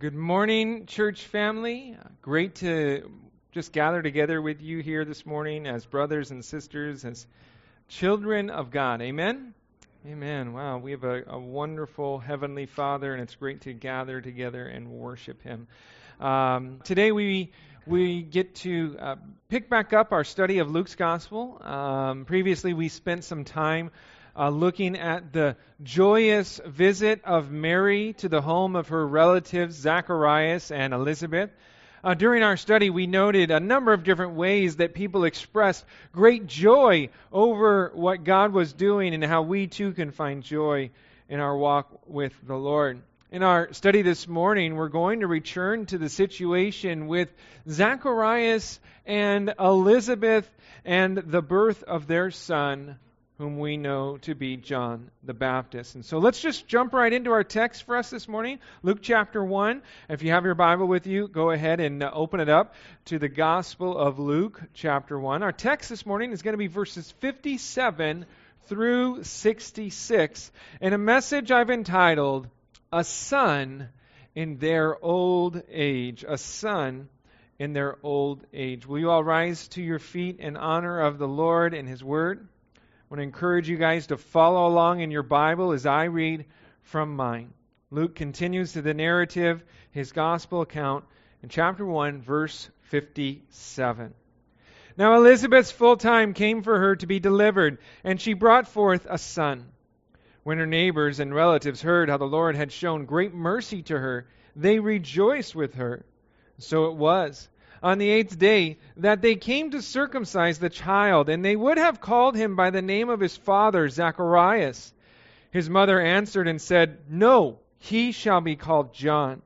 Good morning, church family. Great to just gather together with you here this morning as brothers and sisters, as children of God. Amen? Amen. Wow, we have a, a wonderful Heavenly Father, and it's great to gather together and worship Him. Um, today we we get to uh, pick back up our study of Luke's Gospel. Um, previously, we spent some time uh, looking at the joyous visit of Mary to the home of her relatives, Zacharias and Elizabeth. Uh, during our study, we noted a number of different ways that people expressed great joy over what God was doing and how we too can find joy in our walk with the Lord. In our study this morning, we're going to return to the situation with Zacharias and Elizabeth and the birth of their son, whom we know to be John the Baptist. And so let's just jump right into our text for us this morning, Luke chapter 1. If you have your Bible with you, go ahead and uh, open it up to the Gospel of Luke chapter 1. Our text this morning is going to be verses 57 through 66, and a message I've entitled, A Son in Their Old Age. A Son in Their Old Age. Will you all rise to your feet in honor of the Lord and His Word? I want to encourage you guys to follow along in your Bible as I read from mine. Luke continues to the narrative, his gospel account, in chapter 1, verse 57. Now Elizabeth's full time came for her to be delivered, and she brought forth a son. When her neighbors and relatives heard how the Lord had shown great mercy to her, they rejoiced with her. So it was on the eighth day that they came to circumcise the child, and they would have called him by the name of his father, Zacharias. His mother answered and said, No, he shall be called John.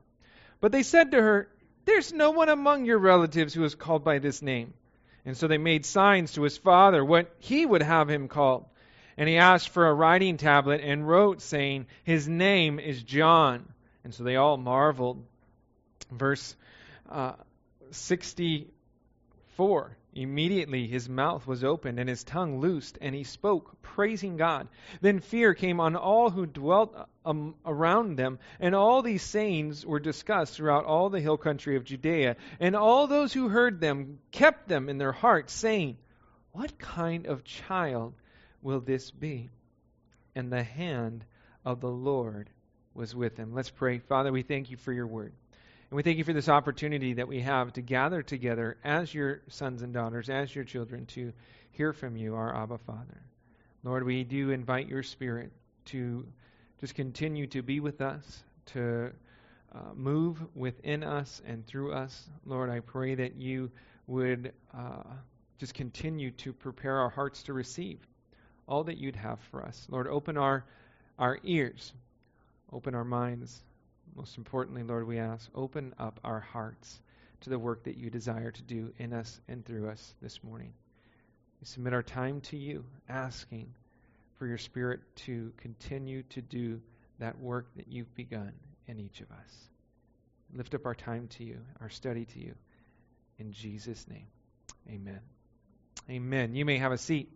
But they said to her, There's no one among your relatives who is called by this name. And so they made signs to his father what he would have him called. And he asked for a writing tablet and wrote, saying, His name is John. And so they all marveled. Verse uh, 64. Immediately his mouth was opened and his tongue loosed, and he spoke, praising God. Then fear came on all who dwelt um, around them, and all these sayings were discussed throughout all the hill country of Judea. And all those who heard them kept them in their hearts, saying, What kind of child will this be? And the hand of the Lord was with him. Let's pray. Father, we thank you for your word. And we thank you for this opportunity that we have to gather together as your sons and daughters, as your children, to hear from you, our Abba Father. Lord, we do invite your Spirit to just continue to be with us, to uh, move within us and through us. Lord, I pray that you would uh, just continue to prepare our hearts to receive all that you'd have for us. Lord, open our, our ears, open our minds, most importantly, Lord, we ask, open up our hearts to the work that you desire to do in us and through us this morning. We submit our time to you, asking for your Spirit to continue to do that work that you've begun in each of us. Lift up our time to you, our study to you. In Jesus' name, amen. Amen. You may have a seat.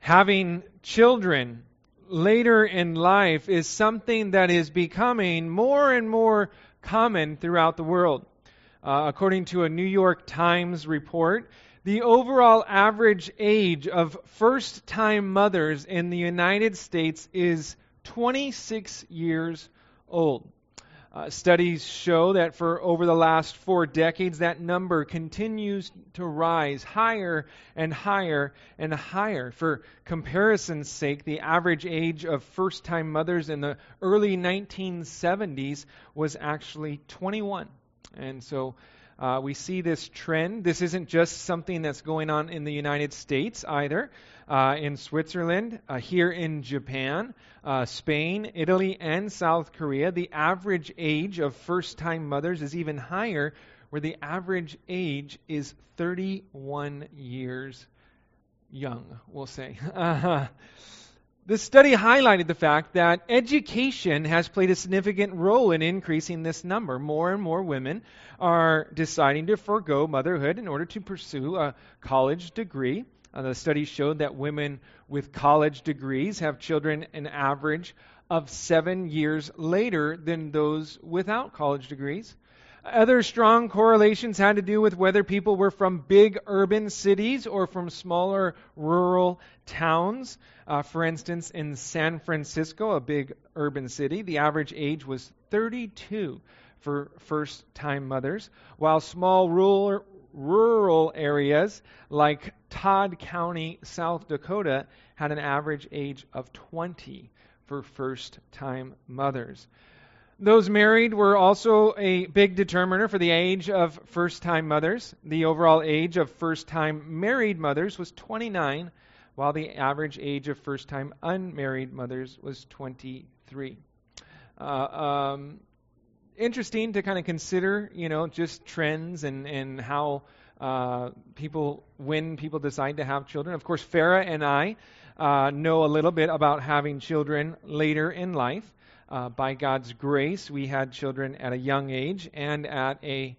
Having children later in life is something that is becoming more and more common throughout the world. Uh, according to a New York Times report, the overall average age of first time mothers in the United States is 26 years old. Uh, studies show that for over the last four decades, that number continues to rise higher and higher and higher. For comparison's sake, the average age of first time mothers in the early 1970s was actually 21. And so uh, we see this trend. This isn't just something that's going on in the United States either uh, in Switzerland, uh, here in Japan, uh, Spain, Italy, and South Korea. The average age of first time mothers is even higher, where the average age is 31 years young, we'll say. This study highlighted the fact that education has played a significant role in increasing this number. More and more women are deciding to forego motherhood in order to pursue a college degree Uh, the study showed that women with college degrees have children an average of seven years later than those without college degrees. Other strong correlations had to do with whether people were from big urban cities or from smaller rural towns. Uh, for instance, in San Francisco, a big urban city, the average age was 32 for first time mothers, while small rural, rural areas like Todd County, South Dakota, had an average age of 20 for first time mothers. Those married were also a big determiner for the age of first time mothers. The overall age of first time married mothers was 29, while the average age of first time unmarried mothers was 23. Uh, um, interesting to kind of consider, you know, just trends and, and how uh, people, when people decide to have children. Of course, Farah and I uh, know a little bit about having children later in life. Uh, by God's grace, we had children at a young age and at a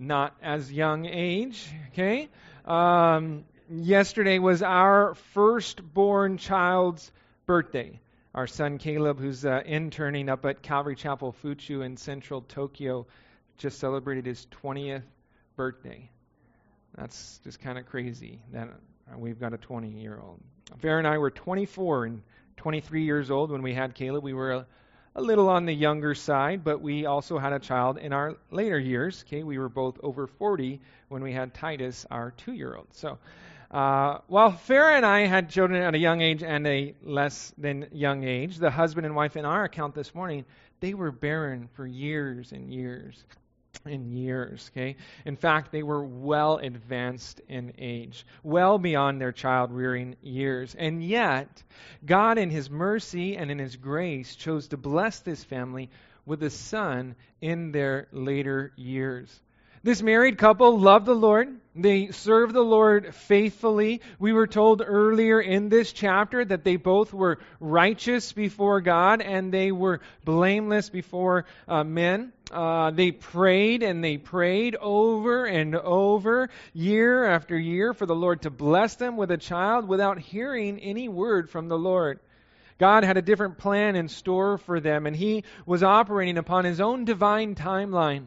not as young age. Okay? Um, yesterday was our firstborn child's birthday. Our son Caleb, who's uh, interning up at Calvary Chapel Fuchu in central Tokyo, just celebrated his 20th birthday. That's just kind of crazy that we've got a 20 year old. Farah and I were 24 and 23 years old when we had Caleb. We were a, a, little on the younger side, but we also had a child in our later years. Okay, we were both over 40 when we had Titus, our two-year-old. So, uh, while Farah and I had children at a young age and a less than young age, the husband and wife in our account this morning, they were barren for years and years in years. Okay, in fact, they were well advanced in age, well beyond their child rearing years, and yet God, in His mercy and in His grace, chose to bless this family with a son in their later years. This married couple loved the Lord. They served the Lord faithfully. We were told earlier in this chapter that they both were righteous before God and they were blameless before uh, men. Uh, they prayed and they prayed over and over, year after year, for the Lord to bless them with a child without hearing any word from the Lord. God had a different plan in store for them, and He was operating upon His own divine timeline.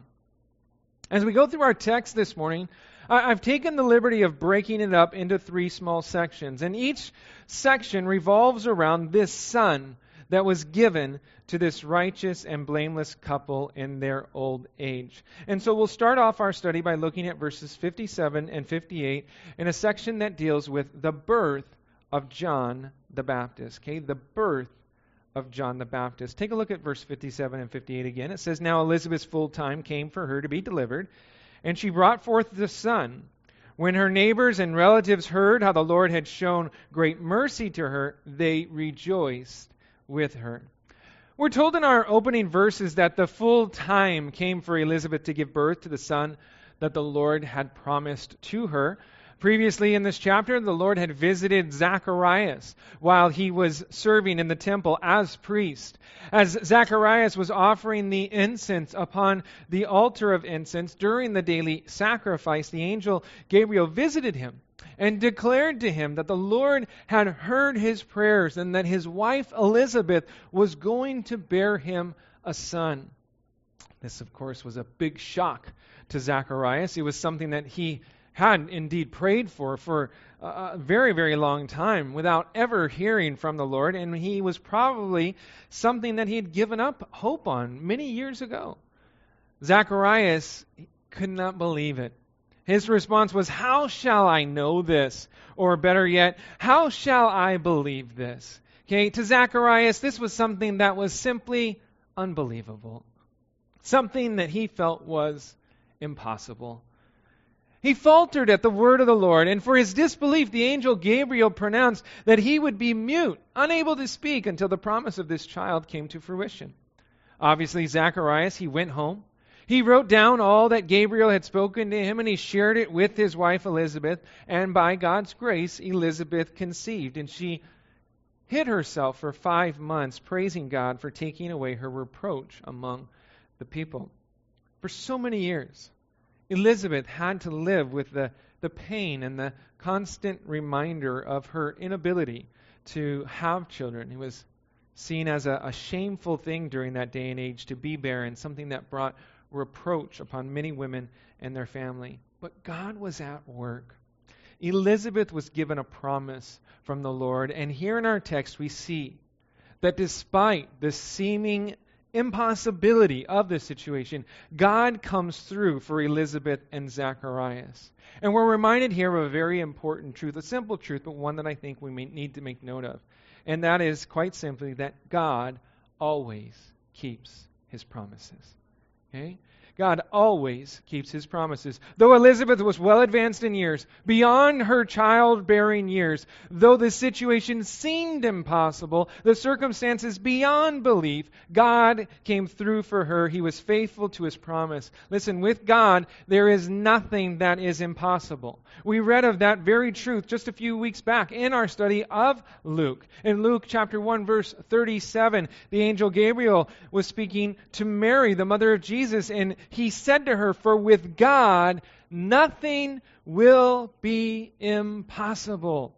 As we go through our text this morning, I've taken the liberty of breaking it up into three small sections, and each section revolves around this son that was given to this righteous and blameless couple in their old age. And so we'll start off our study by looking at verses 57 and 58 in a section that deals with the birth of John the Baptist. Okay, the birth of John the Baptist. Take a look at verse 57 and 58 again. It says, Now Elizabeth's full time came for her to be delivered, and she brought forth the son. When her neighbors and relatives heard how the Lord had shown great mercy to her, they rejoiced with her. We're told in our opening verses that the full time came for Elizabeth to give birth to the son that the Lord had promised to her. Previously in this chapter, the Lord had visited Zacharias while he was serving in the temple as priest. As Zacharias was offering the incense upon the altar of incense during the daily sacrifice, the angel Gabriel visited him and declared to him that the Lord had heard his prayers and that his wife Elizabeth was going to bear him a son. This, of course, was a big shock to Zacharias. It was something that he had indeed prayed for for a very, very long time without ever hearing from the Lord, and he was probably something that he had given up hope on many years ago. Zacharias could not believe it. His response was, How shall I know this? Or better yet, how shall I believe this? Okay, to Zacharias, this was something that was simply unbelievable. Something that he felt was impossible. He faltered at the word of the Lord, and for his disbelief, the angel Gabriel pronounced that he would be mute, unable to speak until the promise of this child came to fruition. Obviously, Zacharias, he went home. He wrote down all that Gabriel had spoken to him, and he shared it with his wife Elizabeth. And by God's grace, Elizabeth conceived, and she hid herself for five months, praising God for taking away her reproach among the people. For so many years, Elizabeth had to live with the the pain and the constant reminder of her inability to have children. It was seen as a, a, shameful thing during that day and age to be barren, something that brought reproach upon many women and their family. But God was at work. Elizabeth was given a promise from the Lord, and here in our text we see that despite the seeming impossibility of this situation, God comes through for Elizabeth and Zacharias. And we're reminded here of a very important truth, a simple truth, but one that I think we may need to make note of. And that is quite simply that God always keeps his promises. Okay? God always keeps his promises. Though Elizabeth was well advanced in years, beyond her childbearing years, though the situation seemed impossible, the circumstances beyond belief, God came through for her. He was faithful to his promise. Listen, with God, there is nothing that is impossible. We read of that very truth just a few weeks back in our study of Luke. In Luke chapter 1, verse 37, the angel Gabriel was speaking to Mary, the mother of Jesus, and he said to her, For with God nothing will be impossible.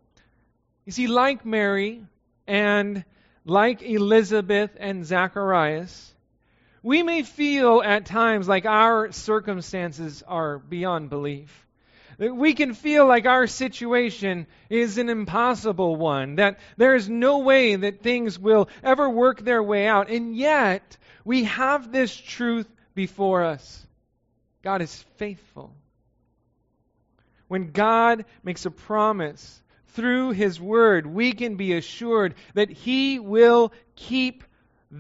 You see, like Mary and like Elizabeth and Zacharias, we may feel at times like our circumstances are beyond belief. That we can feel like our situation is an impossible one, that there is no way that things will ever work their way out. And yet, we have this truth before us. God is faithful. When God makes a promise through His Word, we can be assured that He will keep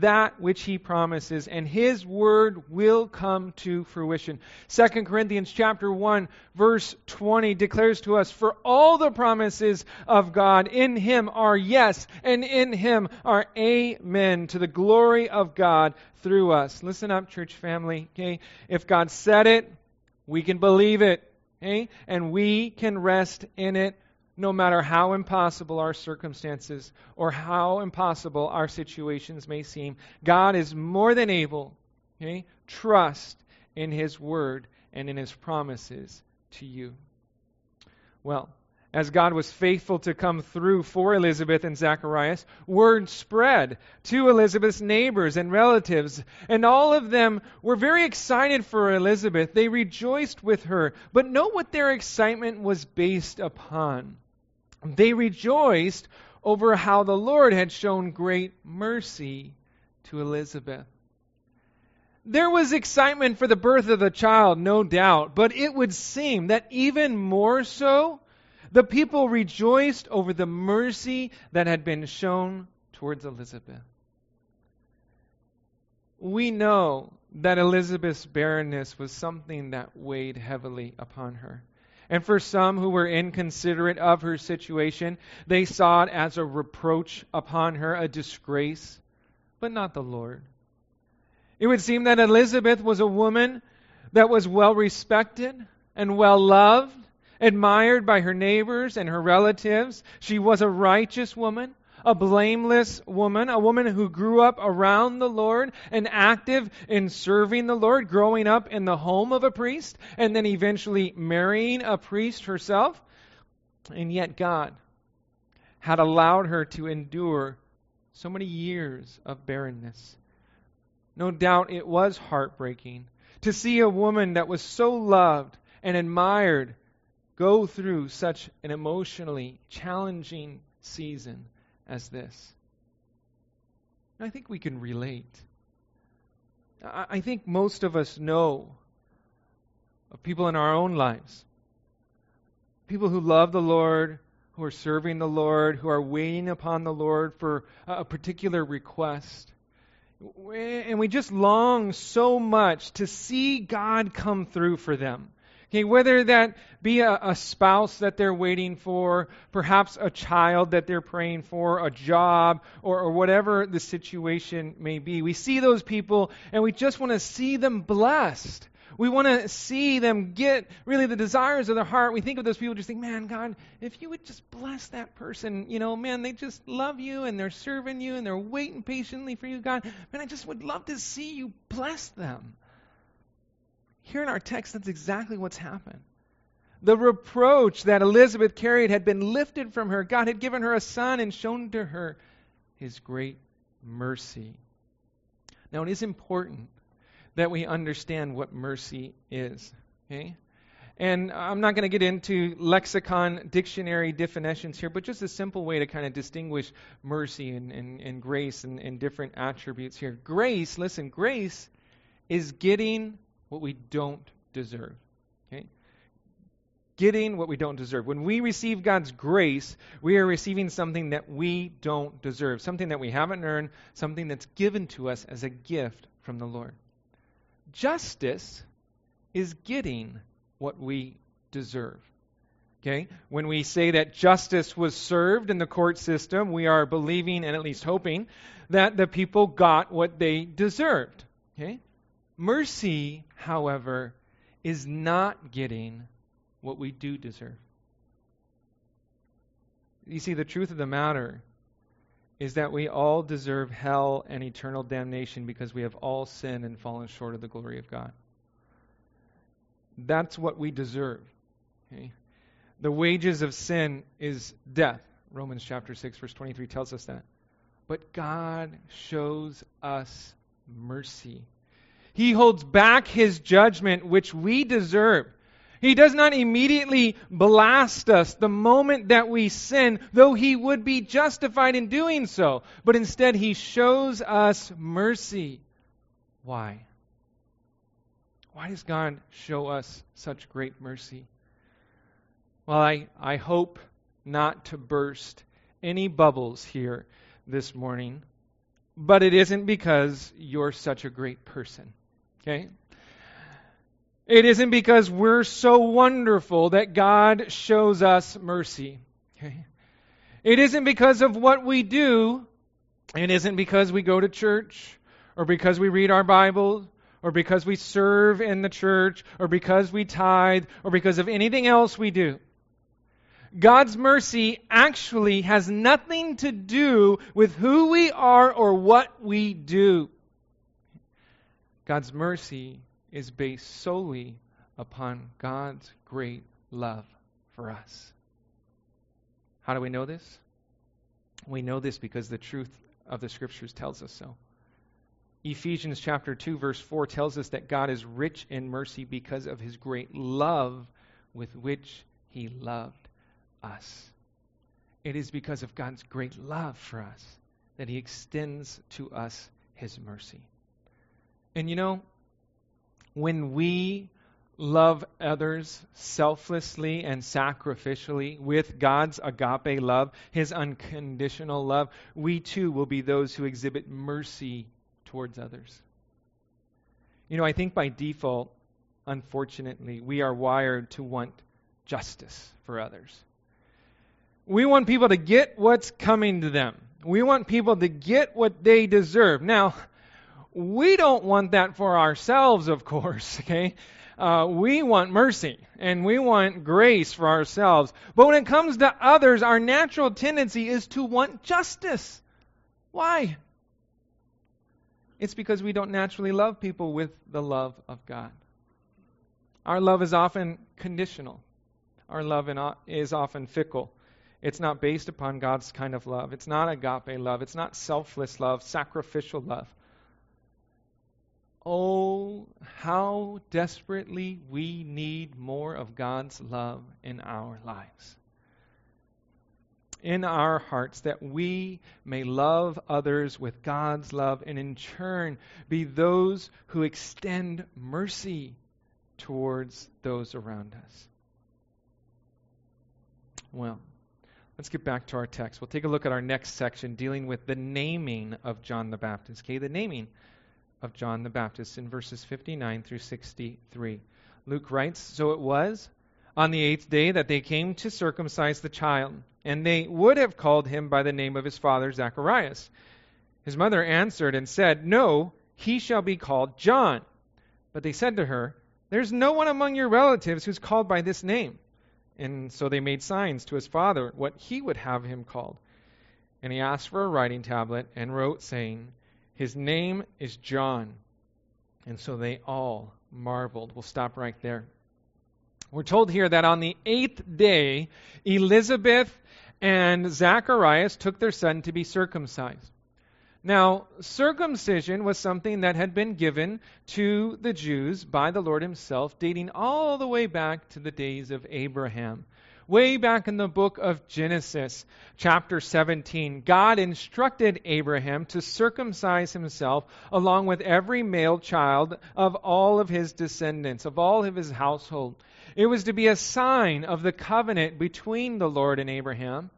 that which he promises and his word will come to fruition. 2 corinthians chapter 1 verse 20 declares to us for all the promises of god in him are yes and in him are amen to the glory of god through us. Listen up church family okay? If god said it we can believe it okay? And we can rest in it no matter how impossible our circumstances or how impossible our situations may seem. God is more than able. Okay? Trust in His Word and in His promises to you. Well, as God was faithful to come through for Elizabeth and Zacharias, word spread to Elizabeth's neighbors and relatives, and all of them were very excited for Elizabeth. They rejoiced with her, but note what their excitement was based upon. They rejoiced over how the Lord had shown great mercy to Elizabeth. There was excitement for the birth of the child, no doubt, but it would seem that even more so, the people rejoiced over the mercy that had been shown towards Elizabeth. We know that Elizabeth's barrenness was something that weighed heavily upon her. And for some who were inconsiderate of her situation, they saw it as a reproach upon her, a disgrace, but not the Lord. It would seem that Elizabeth was a woman that was well respected and well loved, admired by her neighbors and her relatives. She was a righteous woman a blameless woman, a woman who grew up around the Lord and active in serving the Lord, growing up in the home of a priest, and then eventually marrying a priest herself. And yet, God had allowed her to endure so many years of barrenness. No doubt it was heartbreaking to see a woman that was so loved and admired go through such an emotionally challenging season as this. I think we can relate. I think most of us know of people in our own lives. People who love the Lord, who are serving the Lord, who are waiting upon the Lord for a particular request. And we just long so much to see God come through for them. Okay, whether that be a, a, spouse that they're waiting for, perhaps a child that they're praying for, a job, or, or whatever the situation may be. We see those people and we just want to see them blessed. We want to see them get really the desires of their heart. We think of those people, just think, man, God, if you would just bless that person, you know, man, they just love you and they're serving you and they're waiting patiently for you, God. Man, I just would love to see you bless them. Here in our text, that's exactly what's happened. The reproach that Elizabeth carried had been lifted from her. God had given her a son and shown to her his great mercy. Now, it is important that we understand what mercy is. Okay? And I'm not going to get into lexicon dictionary definitions here, but just a simple way to kind of distinguish mercy and, and, and grace and, and different attributes here. Grace, listen, grace is getting what we don't deserve. Okay? Getting what we don't deserve. When we receive God's grace, we are receiving something that we don't deserve, something that we haven't earned, something that's given to us as a gift from the Lord. Justice is getting what we deserve. Okay? When we say that justice was served in the court system, we are believing and at least hoping that the people got what they deserved. Okay? Mercy, however, is not getting what we do deserve. You see, the truth of the matter is that we all deserve hell and eternal damnation because we have all sinned and fallen short of the glory of God. That's what we deserve. Okay? The wages of sin is death. Romans chapter 6 verse 23 tells us that. But God shows us mercy. He holds back his judgment which we deserve. He does not immediately blast us the moment that we sin, though he would be justified in doing so. But instead, he shows us mercy. Why? Why does God show us such great mercy? Well, I, I hope not to burst any bubbles here this morning, but it isn't because you're such a great person. Okay? It isn't because we're so wonderful that God shows us mercy. Okay? It isn't because of what we do. It isn't because we go to church or because we read our Bible or because we serve in the church, or because we tithe, or because of anything else we do. God's mercy actually has nothing to do with who we are or what we do. God's mercy is based solely upon God's great love for us. How do we know this? We know this because the truth of the scriptures tells us so. Ephesians chapter 2 verse 4 tells us that God is rich in mercy because of his great love with which he loved us. It is because of God's great love for us that he extends to us his mercy. And you know, when we love others selflessly and sacrificially with God's agape love, his unconditional love, we too will be those who exhibit mercy towards others. You know, I think by default, unfortunately, we are wired to want justice for others. We want people to get what's coming to them. We want people to get what they deserve. Now, we don't want that for ourselves, of course, okay? Uh, we want mercy and we want grace for ourselves. But when it comes to others, our natural tendency is to want justice. Why? It's because we don't naturally love people with the love of God. Our love is often conditional. Our love is often fickle. It's not based upon God's kind of love. It's not agape love. It's not selfless love, sacrificial love. Oh, how desperately we need more of God's love in our lives in our hearts that we may love others with God's love and in turn be those who extend mercy towards those around us. Well, let's get back to our text. We'll take a look at our next section dealing with the naming of John the Baptist. Okay, the naming of John the Baptist in verses 59 through 63. Luke writes So it was on the eighth day that they came to circumcise the child and they would have called him by the name of his father Zacharias. His mother answered and said, No, he shall be called John. But they said to her, There's no one among your relatives who's called by this name. And so they made signs to his father what he would have him called. And he asked for a writing tablet and wrote, saying, His name is John. And so they all marveled. We'll stop right there. We're told here that on the eighth day, Elizabeth and Zacharias took their son to be circumcised. Now, circumcision was something that had been given to the Jews by the Lord Himself, dating all the way back to the days of Abraham. Way back in the book of Genesis, chapter 17, God instructed Abraham to circumcise himself along with every male child of all of his descendants, of all of his household. It was to be a sign of the covenant between the Lord and Abraham.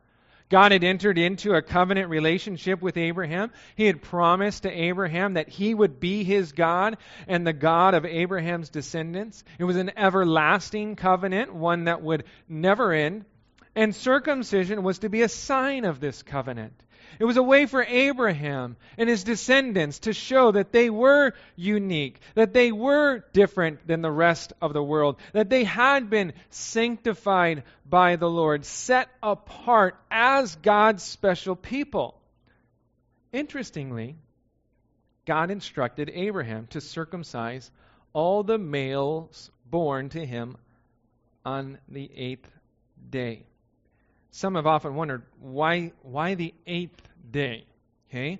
God had entered into a covenant relationship with Abraham. He had promised to Abraham that he would be his God and the God of Abraham's descendants. It was an everlasting covenant, one that would never end. And circumcision was to be a sign of this covenant. It was a way for Abraham and his descendants to show that they were unique, that they were different than the rest of the world, that they had been sanctified by the Lord, set apart as God's special people. Interestingly, God instructed Abraham to circumcise all the males born to him on the eighth day. Some have often wondered why, why the eighth day? Okay?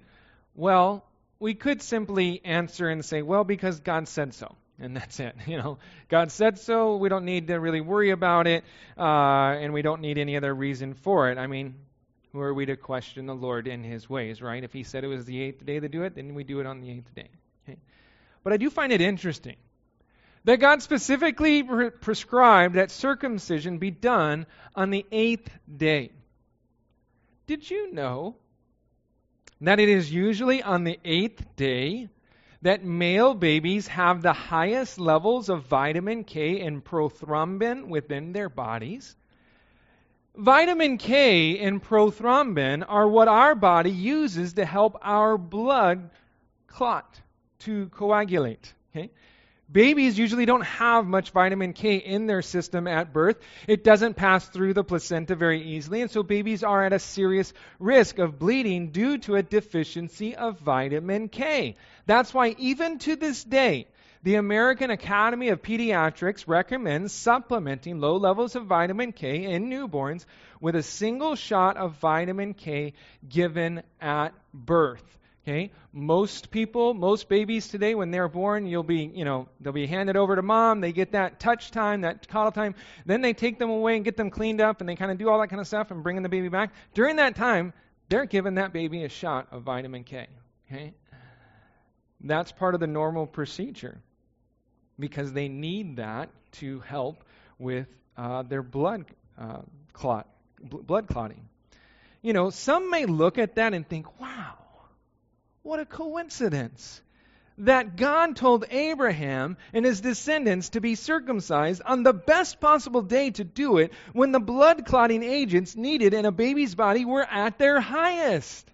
Well, we could simply answer and say, well, because God said so. And that's it. You know, God said so. We don't need to really worry about it, uh, and we don't need any other reason for it. I mean, who are we to question the Lord in His ways, right? If He said it was the eighth day to do it, then we do it on the eighth day. Okay? But I do find it interesting that God specifically pre- prescribed that circumcision be done on the eighth day. Did you know that it is usually on the eighth day that male babies have the highest levels of vitamin K and prothrombin within their bodies? Vitamin K and prothrombin are what our body uses to help our blood clot, to coagulate. Okay? Babies usually don't have much vitamin K in their system at birth. It doesn't pass through the placenta very easily, and so babies are at a serious risk of bleeding due to a deficiency of vitamin K. That's why, even to this day, the American Academy of Pediatrics recommends supplementing low levels of vitamin K in newborns with a single shot of vitamin K given at birth. Okay? Most people, most babies today, when they're born, you'll be, you know, they'll be handed over to mom. They get that touch time, that coddle time. Then they take them away and get them cleaned up, and they kind of do all that kind of stuff and bringing the baby back. During that time, they're giving that baby a shot of vitamin K. Okay? That's part of the normal procedure because they need that to help with uh, their blood uh, clot, bl- blood clotting. You know, some may look at that and think, "Wow, what a coincidence that God told Abraham and his descendants to be circumcised on the best possible day to do it when the blood clotting agents needed in a baby's body were at their highest.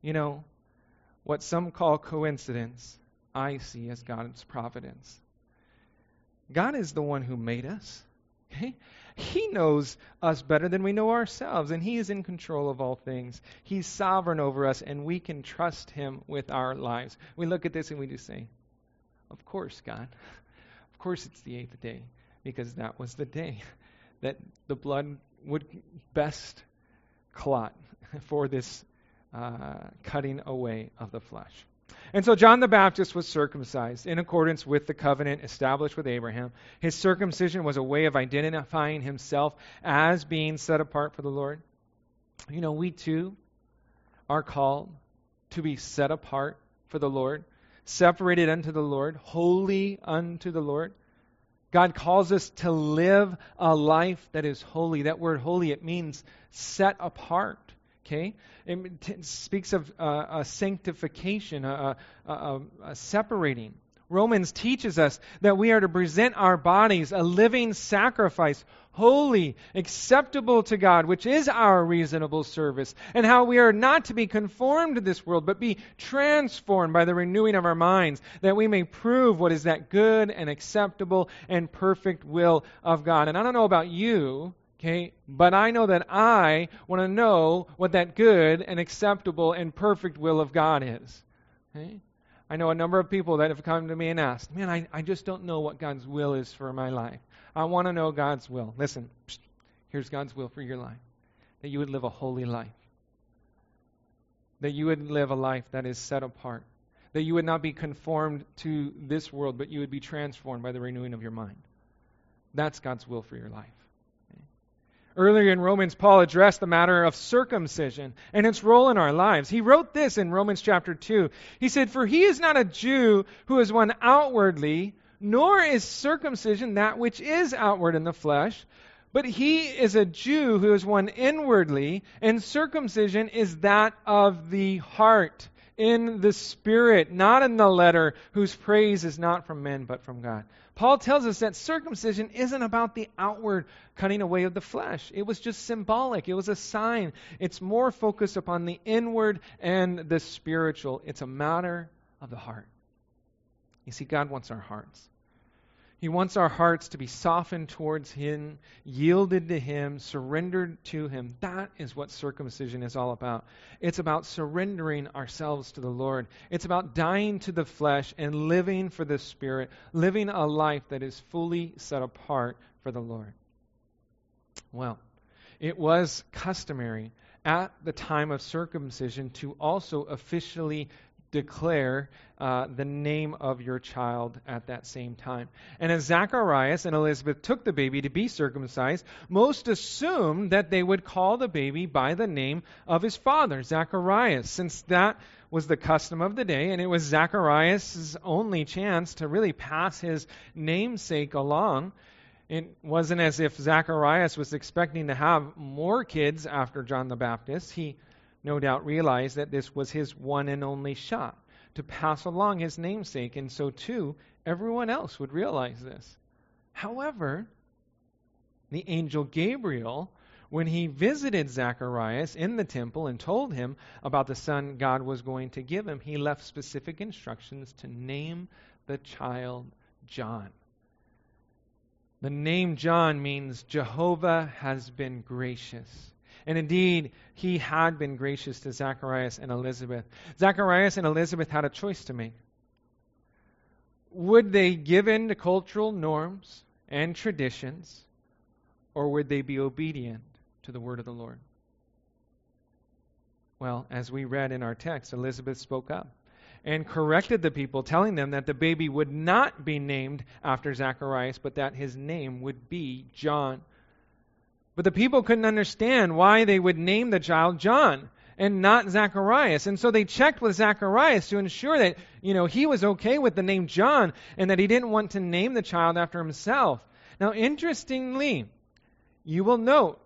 You know, what some call coincidence, I see as God's providence. God is the one who made us. Okay? He knows us better than we know ourselves, and He is in control of all things. He's sovereign over us, and we can trust Him with our lives. We look at this and we just say, Of course, God. Of course, it's the eighth day, because that was the day that the blood would best clot for this uh, cutting away of the flesh. And so John the Baptist was circumcised in accordance with the covenant established with Abraham. His circumcision was a way of identifying himself as being set apart for the Lord. You know, we too are called to be set apart for the Lord, separated unto the Lord, holy unto the Lord. God calls us to live a life that is holy. That word holy, it means set apart. Okay? It t- speaks of uh, a sanctification, a, a, a, a separating. Romans teaches us that we are to present our bodies a living sacrifice, holy, acceptable to God, which is our reasonable service, and how we are not to be conformed to this world, but be transformed by the renewing of our minds, that we may prove what is that good and acceptable and perfect will of God. And I don't know about you, Okay? But I know that I want to know what that good and acceptable and perfect will of God is. Okay? I know a number of people that have come to me and asked, Man, I, I just don't know what God's will is for my life. I want to know God's will. Listen, psst, here's God's will for your life that you would live a holy life, that you would live a life that is set apart, that you would not be conformed to this world, but you would be transformed by the renewing of your mind. That's God's will for your life. Earlier in Romans, Paul addressed the matter of circumcision and its role in our lives. He wrote this in Romans chapter 2. He said, For he is not a Jew who is one outwardly, nor is circumcision that which is outward in the flesh, but he is a Jew who is one inwardly, and circumcision is that of the heart, in the spirit, not in the letter, whose praise is not from men but from God. Paul tells us that circumcision isn't about the outward cutting away of the flesh. It was just symbolic, it was a sign. It's more focused upon the inward and the spiritual. It's a matter of the heart. You see, God wants our hearts. He wants our hearts to be softened towards Him, yielded to Him, surrendered to Him. That is what circumcision is all about. It's about surrendering ourselves to the Lord. It's about dying to the flesh and living for the Spirit, living a life that is fully set apart for the Lord. Well, it was customary at the time of circumcision to also officially declare uh, the name of your child at that same time. And as Zacharias and Elizabeth took the baby to be circumcised, most assumed that they would call the baby by the name of his father, Zacharias, since that was the custom of the day, and it was Zacharias' only chance to really pass his namesake along. It wasn't as if Zacharias was expecting to have more kids after John the Baptist. He no doubt realized that this was his one and only shot to pass along his namesake, and so too everyone else would realize this. However, the angel Gabriel, when he visited Zacharias in the temple and told him about the son God was going to give him, he left specific instructions to name the child John. The name John means Jehovah has been gracious. And indeed, he had been gracious to Zacharias and Elizabeth. Zacharias and Elizabeth had a choice to make. Would they give in to cultural norms and traditions, or would they be obedient to the word of the Lord? Well, as we read in our text, Elizabeth spoke up and corrected the people, telling them that the baby would not be named after Zacharias, but that his name would be John. But the people couldn't understand why they would name the child John and not Zacharias. And so they checked with Zacharias to ensure that, you know, he was okay with the name John and that he didn't want to name the child after himself. Now, interestingly, you will note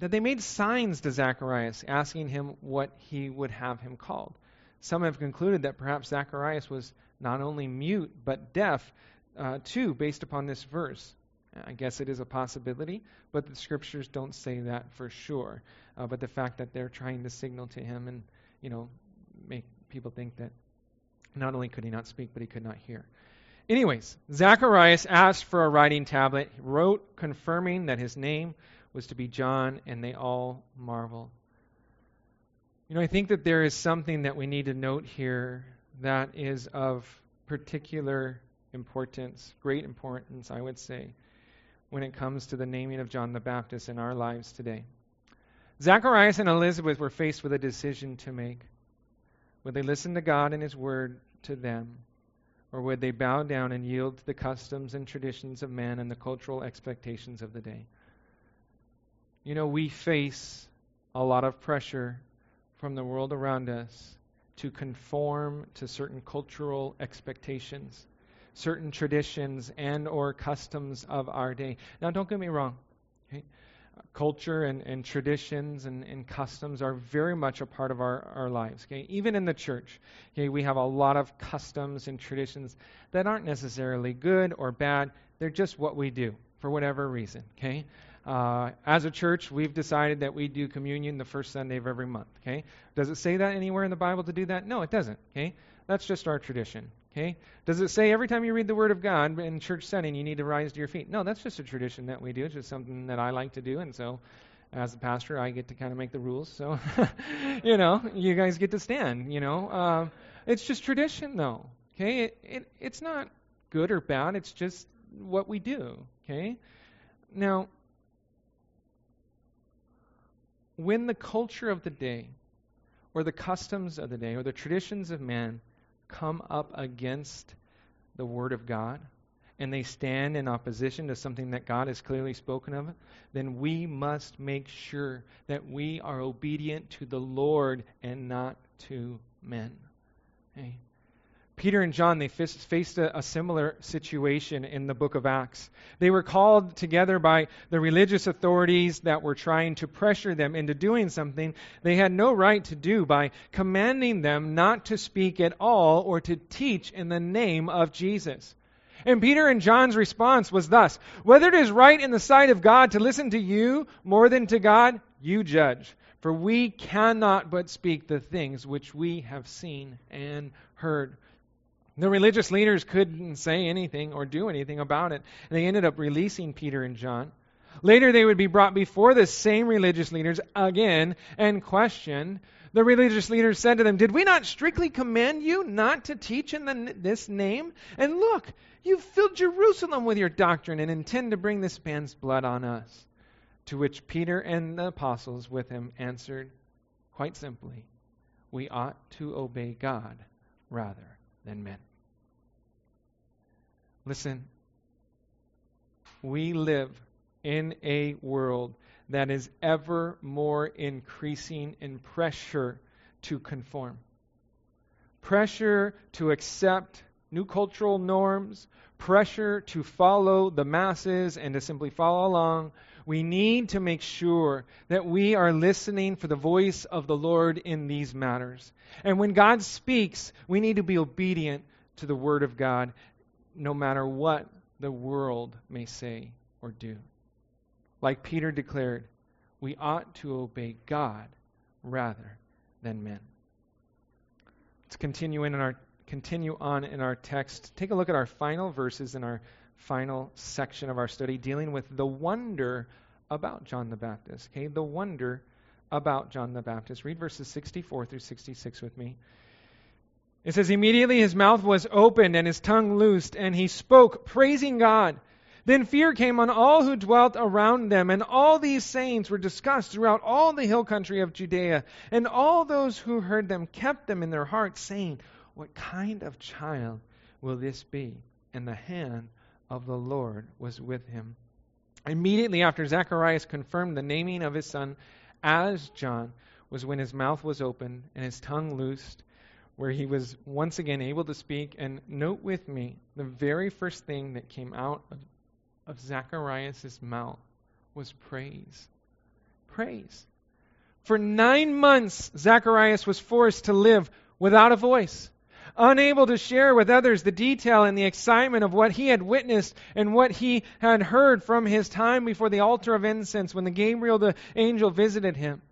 that they made signs to Zacharias asking him what he would have him called. Some have concluded that perhaps Zacharias was not only mute but deaf uh, too, based upon this verse. I guess it is a possibility, but the scriptures don't say that for sure. Uh, but the fact that they're trying to signal to him and, you know, make people think that not only could he not speak, but he could not hear. Anyways, Zacharias asked for a writing tablet, he wrote confirming that his name was to be John, and they all marveled. You know, I think that there is something that we need to note here that is of particular importance, great importance, I would say when it comes to the naming of John the Baptist in our lives today. Zacharias and Elizabeth were faced with a decision to make. Would they listen to God and His Word to them, or would they bow down and yield to the customs and traditions of man and the cultural expectations of the day? You know, we face a lot of pressure from the world around us to conform to certain cultural expectations certain traditions and or customs of our day. Now, don't get me wrong. Okay? Culture and, and traditions and, and customs are very much a part of our, our lives. Okay? Even in the church, okay, we have a lot of customs and traditions that aren't necessarily good or bad. They're just what we do for whatever reason. Okay? Uh, as a church, we've decided that we do communion the first Sunday of every month. Okay? Does it say that anywhere in the Bible to do that? No, it doesn't. Okay? That's just our tradition. Okay? Does it say every time you read the Word of God in church setting you need to rise to your feet? No, that's just a tradition that we do. It's just something that I like to do, and so as a pastor, I get to kind of make the rules. So, you know, you guys get to stand. You know, uh, it's just tradition, though. Okay? It, it, it's not good or bad, it's just what we do. Okay? Now, when the culture of the day, or the customs of the day, or the traditions of man come up against the Word of God, and they stand in opposition to something that God has clearly spoken of, then we must make sure that we are obedient to the Lord and not to men. Okay? Peter and John, they faced a, a, similar situation in the book of Acts. They were called together by the religious authorities that were trying to pressure them into doing something they had no right to do by commanding them not to speak at all or to teach in the name of Jesus. And Peter and John's response was thus Whether it is right in the sight of God to listen to you more than to God, you judge. For we cannot but speak the things which we have seen and heard. The religious leaders couldn't say anything or do anything about it. And They ended up releasing Peter and John. Later, they would be brought before the same religious leaders again and questioned. The religious leaders said to them, Did we not strictly command you not to teach in the, this name? And look, you've filled Jerusalem with your doctrine and intend to bring this man's blood on us. To which Peter and the apostles with him answered quite simply, We ought to obey God rather than men. Listen, we live in a world that is ever more increasing in pressure to conform. Pressure to accept new cultural norms, pressure to follow the masses and to simply follow along we need to make sure that we are listening for the voice of the Lord in these matters. And when God speaks, we need to be obedient to the Word of God, no matter what the world may say or do. Like Peter declared, we ought to obey God rather than men. Let's continue in our continue on in our text. Take a look at our final verses in our final section of our study dealing with the wonder about John the Baptist. Okay, the wonder about John the Baptist. Read verses 64 through 66 with me. It says, Immediately his mouth was opened and his tongue loosed, and he spoke, praising God. Then fear came on all who dwelt around them, and all these sayings were discussed throughout all the hill country of Judea. And all those who heard them kept them in their hearts, saying, What kind of child will this be? And the hand of the Lord was with him. Immediately after Zacharias confirmed the naming of his son as John was when his mouth was opened and his tongue loosed, where he was once again able to speak. And note with me, the very first thing that came out of, of Zacharias' mouth was praise. Praise. For nine months, Zacharias was forced to live without a voice unable to share with others the detail and the excitement of what he had witnessed and what he had heard from his time before the altar of incense when the Gabriel the angel visited him.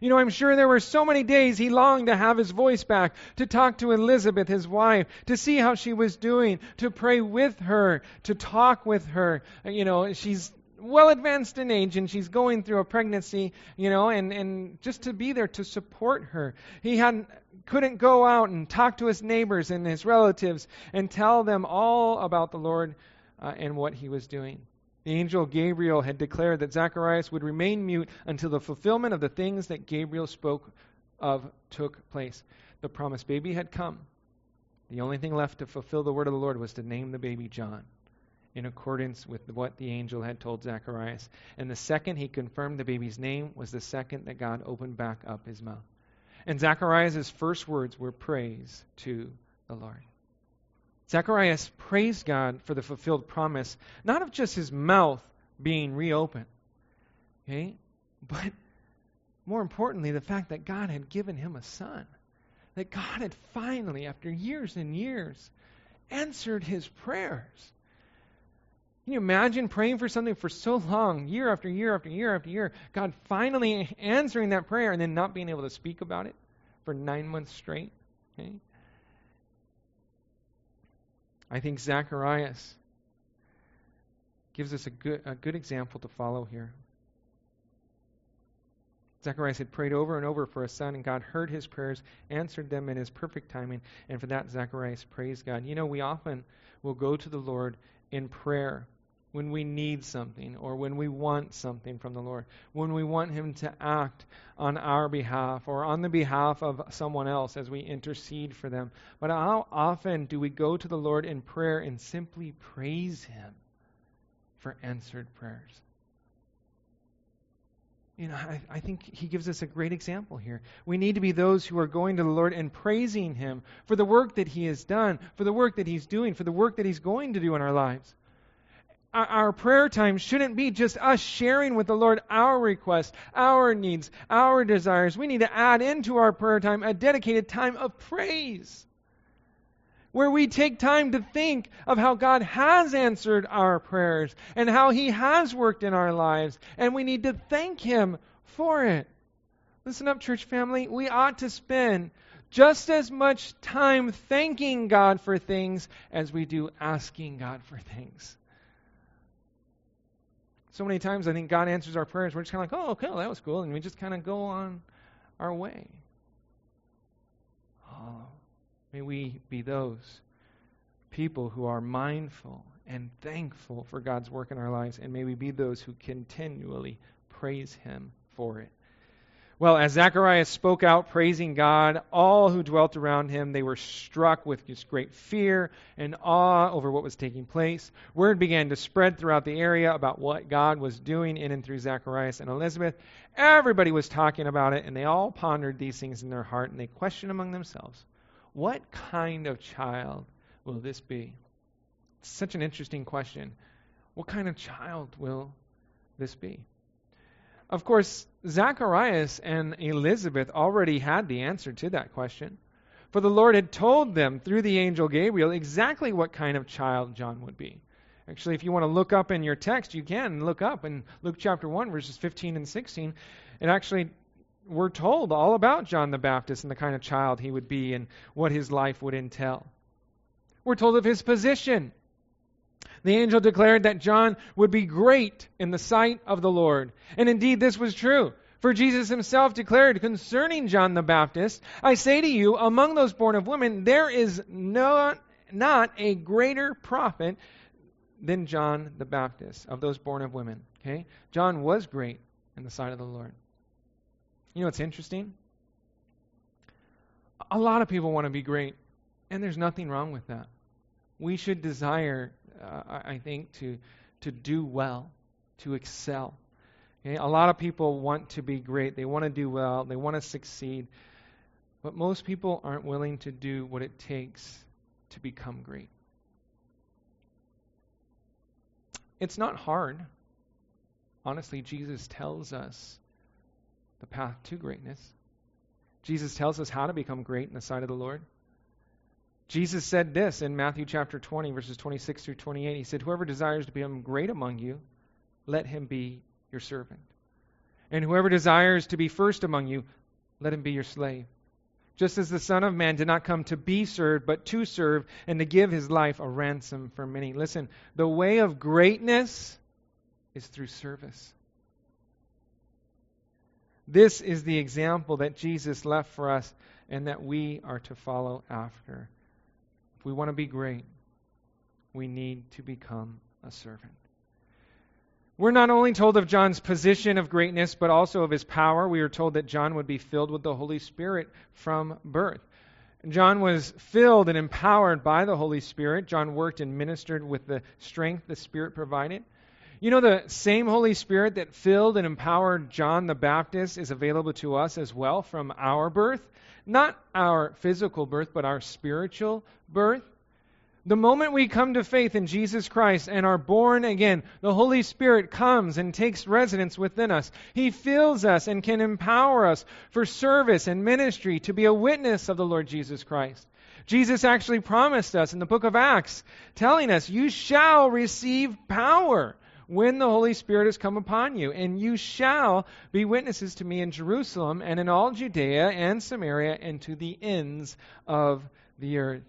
You know, I'm sure there were so many days he longed to have his voice back, to talk to Elizabeth, his wife, to see how she was doing, to pray with her, to talk with her. You know, she's well advanced in age and she's going through a pregnancy, you know, and, and just to be there to support her. He had couldn't go out and talk to his neighbors and his relatives and tell them all about the Lord uh, and what he was doing. The angel Gabriel had declared that Zacharias would remain mute until the fulfillment of the things that Gabriel spoke of took place. The promised baby had come. The only thing left to fulfill the word of the Lord was to name the baby John in accordance with what the angel had told Zacharias. And the second he confirmed the baby's name was the second that God opened back up his mouth. And Zacharias' first words were praise to the Lord. Zacharias praised God for the fulfilled promise, not of just his mouth being reopened, okay, but more importantly, the fact that God had given him a son. That God had finally, after years and years, answered his prayers. Can you imagine praying for something for so long, year after year after year after year, God finally answering that prayer and then not being able to speak about it for nine months straight? Okay? I think Zacharias gives us a good, a good example to follow here. Zacharias had prayed over and over for a son, and God heard his prayers, answered them in his perfect timing, and for that Zacharias praised God. You know, we often will go to the Lord in prayer when we need something or when we want something from the Lord, when we want Him to act on our behalf or on the behalf of someone else as we intercede for them. But how often do we go to the Lord in prayer and simply praise Him for answered prayers? you know, I, I, think he gives us a great example here. We need to be those who are going to the Lord and praising him for the work that he has done, for the work that he's doing, for the work that he's going to do in our lives. Our, prayer time shouldn't be just us sharing with the Lord our requests, our needs, our desires. We need to add into our prayer time a dedicated time of praise where we take time to think of how God has answered our prayers and how He has worked in our lives, and we need to thank Him for it. Listen up, church family. We ought to spend just as much time thanking God for things as we do asking God for things. So many times I think God answers our prayers. We're just kind of like, oh, okay, well, that was cool. And we just kind of go on our way. Oh, May we be those people who are mindful and thankful for God's work in our lives, and may we be those who continually praise Him for it. Well, as Zacharias spoke out praising God, all who dwelt around him, they were struck with just great fear and awe over what was taking place. Word began to spread throughout the area about what God was doing in and through Zacharias and Elizabeth. Everybody was talking about it, and they all pondered these things in their heart, and they questioned among themselves, what kind of child will this be? It's such an interesting question. What kind of child will this be? Of course, Zacharias and Elizabeth already had the answer to that question. For the Lord had told them through the angel Gabriel exactly what kind of child John would be. Actually, if you want to look up in your text, you can look up in Luke chapter 1, verses 15 and 16. It actually we're told all about John the Baptist and the kind of child he would be and what his life would entail. We're told of his position. The angel declared that John would be great in the sight of the Lord. And indeed, this was true. For Jesus himself declared concerning John the Baptist, I say to you, among those born of women, there is not, not a greater prophet than John the Baptist, of those born of women. Okay? John was great in the sight of the Lord. You know what's interesting? A lot of people want to be great, and there's nothing wrong with that. We should desire, uh, I think, to to do well, to excel. Okay? A lot of people want to be great. They want to do well. They want to succeed. But most people aren't willing to do what it takes to become great. It's not hard. Honestly, Jesus tells us the path to greatness. Jesus tells us how to become great in the sight of the Lord. Jesus said this in Matthew chapter 20, verses 26 through 28. He said, Whoever desires to become great among you, let him be your servant. And whoever desires to be first among you, let him be your slave. Just as the Son of Man did not come to be served, but to serve, and to give his life a ransom for many. Listen, the way of greatness is through service. This is the example that Jesus left for us and that we are to follow after. If we want to be great, we need to become a servant. We're not only told of John's position of greatness, but also of his power. We are told that John would be filled with the Holy Spirit from birth. John was filled and empowered by the Holy Spirit. John worked and ministered with the strength the Spirit provided. You know, the same Holy Spirit that filled and empowered John the Baptist is available to us as well from our birth. Not our physical birth, but our spiritual birth. The moment we come to faith in Jesus Christ and are born again, the Holy Spirit comes and takes residence within us. He fills us and can empower us for service and ministry to be a witness of the Lord Jesus Christ. Jesus actually promised us in the book of Acts, telling us, You shall receive power when the Holy Spirit has come upon you, and you shall be witnesses to me in Jerusalem and in all Judea and Samaria and to the ends of the earth.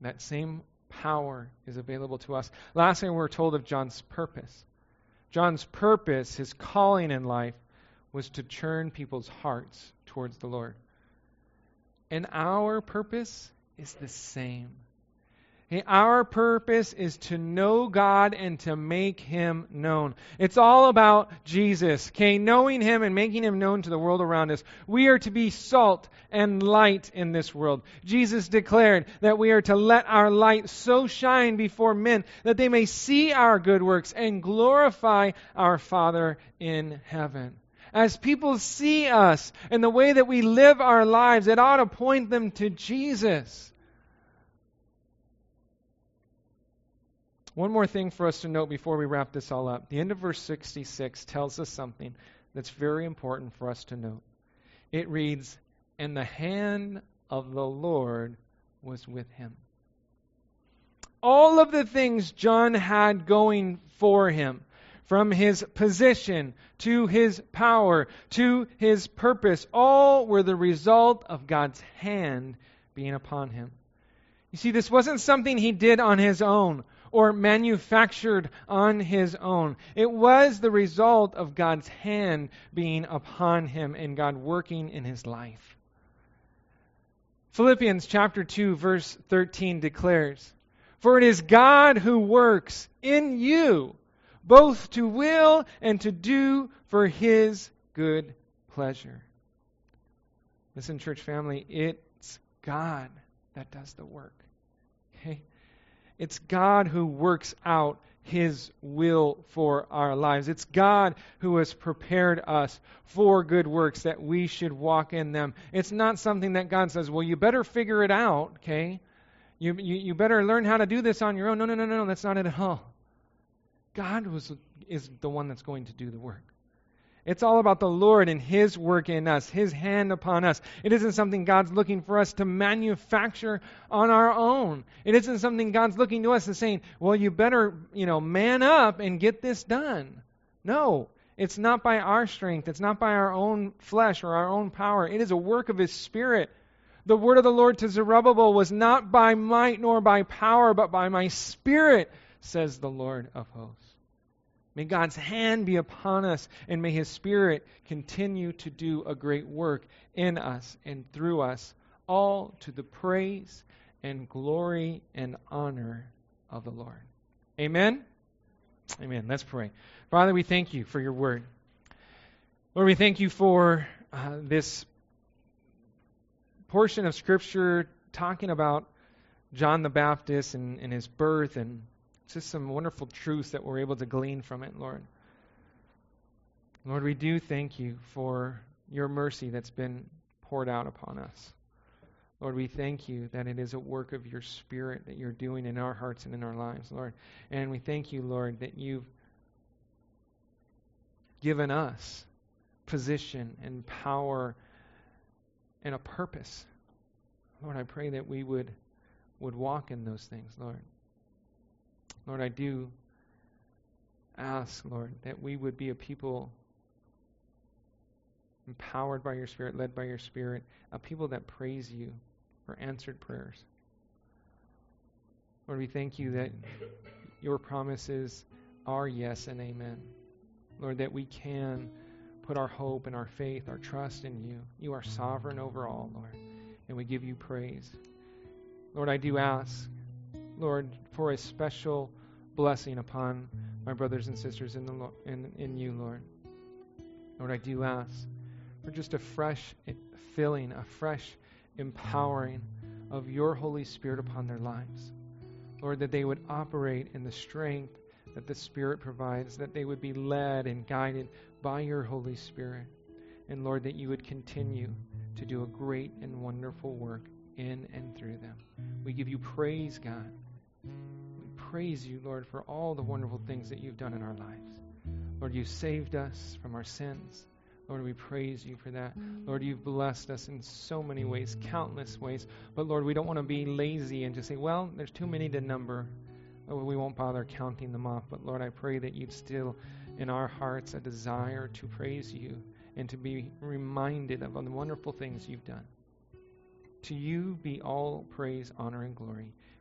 That same power is available to us. Lastly, we're told of John's purpose. John's purpose, his calling in life, was to turn people's hearts towards the Lord. And our purpose is the same. Our purpose is to know God and to make Him known. It's all about Jesus, okay? Knowing Him and making Him known to the world around us. We are to be salt and light in this world. Jesus declared that we are to let our light so shine before men that they may see our good works and glorify our Father in heaven. As people see us and the way that we live our lives, it ought to point them to Jesus. One more thing for us to note before we wrap this all up. The end of verse 66 tells us something that's very important for us to note. It reads, And the hand of the Lord was with him. All of the things John had going for him, from his position to his power to his purpose, all were the result of God's hand being upon him. You see, this wasn't something he did on his own or manufactured on his own. It was the result of God's hand being upon him and God working in his life. Philippians chapter 2 verse 13 declares, "For it is God who works in you both to will and to do for his good pleasure." Listen church family, it's God that does the work. Okay? It's God who works out His will for our lives. It's God who has prepared us for good works that we should walk in them. It's not something that God says, well, you better figure it out, okay? You, you, you better learn how to do this on your own. No, no, no, no, no. That's not it at all. God was, is the one that's going to do the work. It's all about the Lord and His work in us, His hand upon us. It isn't something God's looking for us to manufacture on our own. It isn't something God's looking to us and saying, well, you better, you know, man up and get this done. No, it's not by our strength. It's not by our own flesh or our own power. It is a work of His Spirit. The word of the Lord to Zerubbabel was not by might nor by power, but by my Spirit, says the Lord of hosts. May God's hand be upon us, and may His Spirit continue to do a great work in us and through us, all to the praise and glory and honor of the Lord. Amen? Amen. Let's pray. Father, we thank you for your word. Lord, we thank you for uh, this portion of Scripture talking about John the Baptist and, and his birth and just some wonderful truths that we're able to glean from it, Lord. Lord, we do thank you for your mercy that's been poured out upon us. Lord, we thank you that it is a work of your Spirit that you're doing in our hearts and in our lives, Lord. And we thank you, Lord, that you've given us position and power and a purpose. Lord, I pray that we would, would walk in those things, Lord. Lord, I do ask, Lord, that we would be a people empowered by your Spirit, led by your Spirit, a people that praise you for answered prayers. Lord, we thank you that your promises are yes and amen. Lord, that we can put our hope and our faith, our trust in you. You are sovereign over all, Lord, and we give you praise. Lord, I do ask Lord, for a special blessing upon my brothers and sisters in, the, in, in you, Lord. Lord, I do ask for just a fresh filling, a fresh empowering of your Holy Spirit upon their lives. Lord, that they would operate in the strength that the Spirit provides, that they would be led and guided by your Holy Spirit. And Lord, that you would continue to do a great and wonderful work in and through them. We give you praise, God. We praise you, Lord, for all the wonderful things that you've done in our lives. Lord, you saved us from our sins. Lord, we praise you for that. Lord, you've blessed us in so many ways, countless ways. But Lord, we don't want to be lazy and just say, well, there's too many to number. Lord, we won't bother counting them off. But Lord, I pray that you'd still in our hearts a desire to praise you and to be reminded of the wonderful things you've done. To you be all praise, honor, and glory.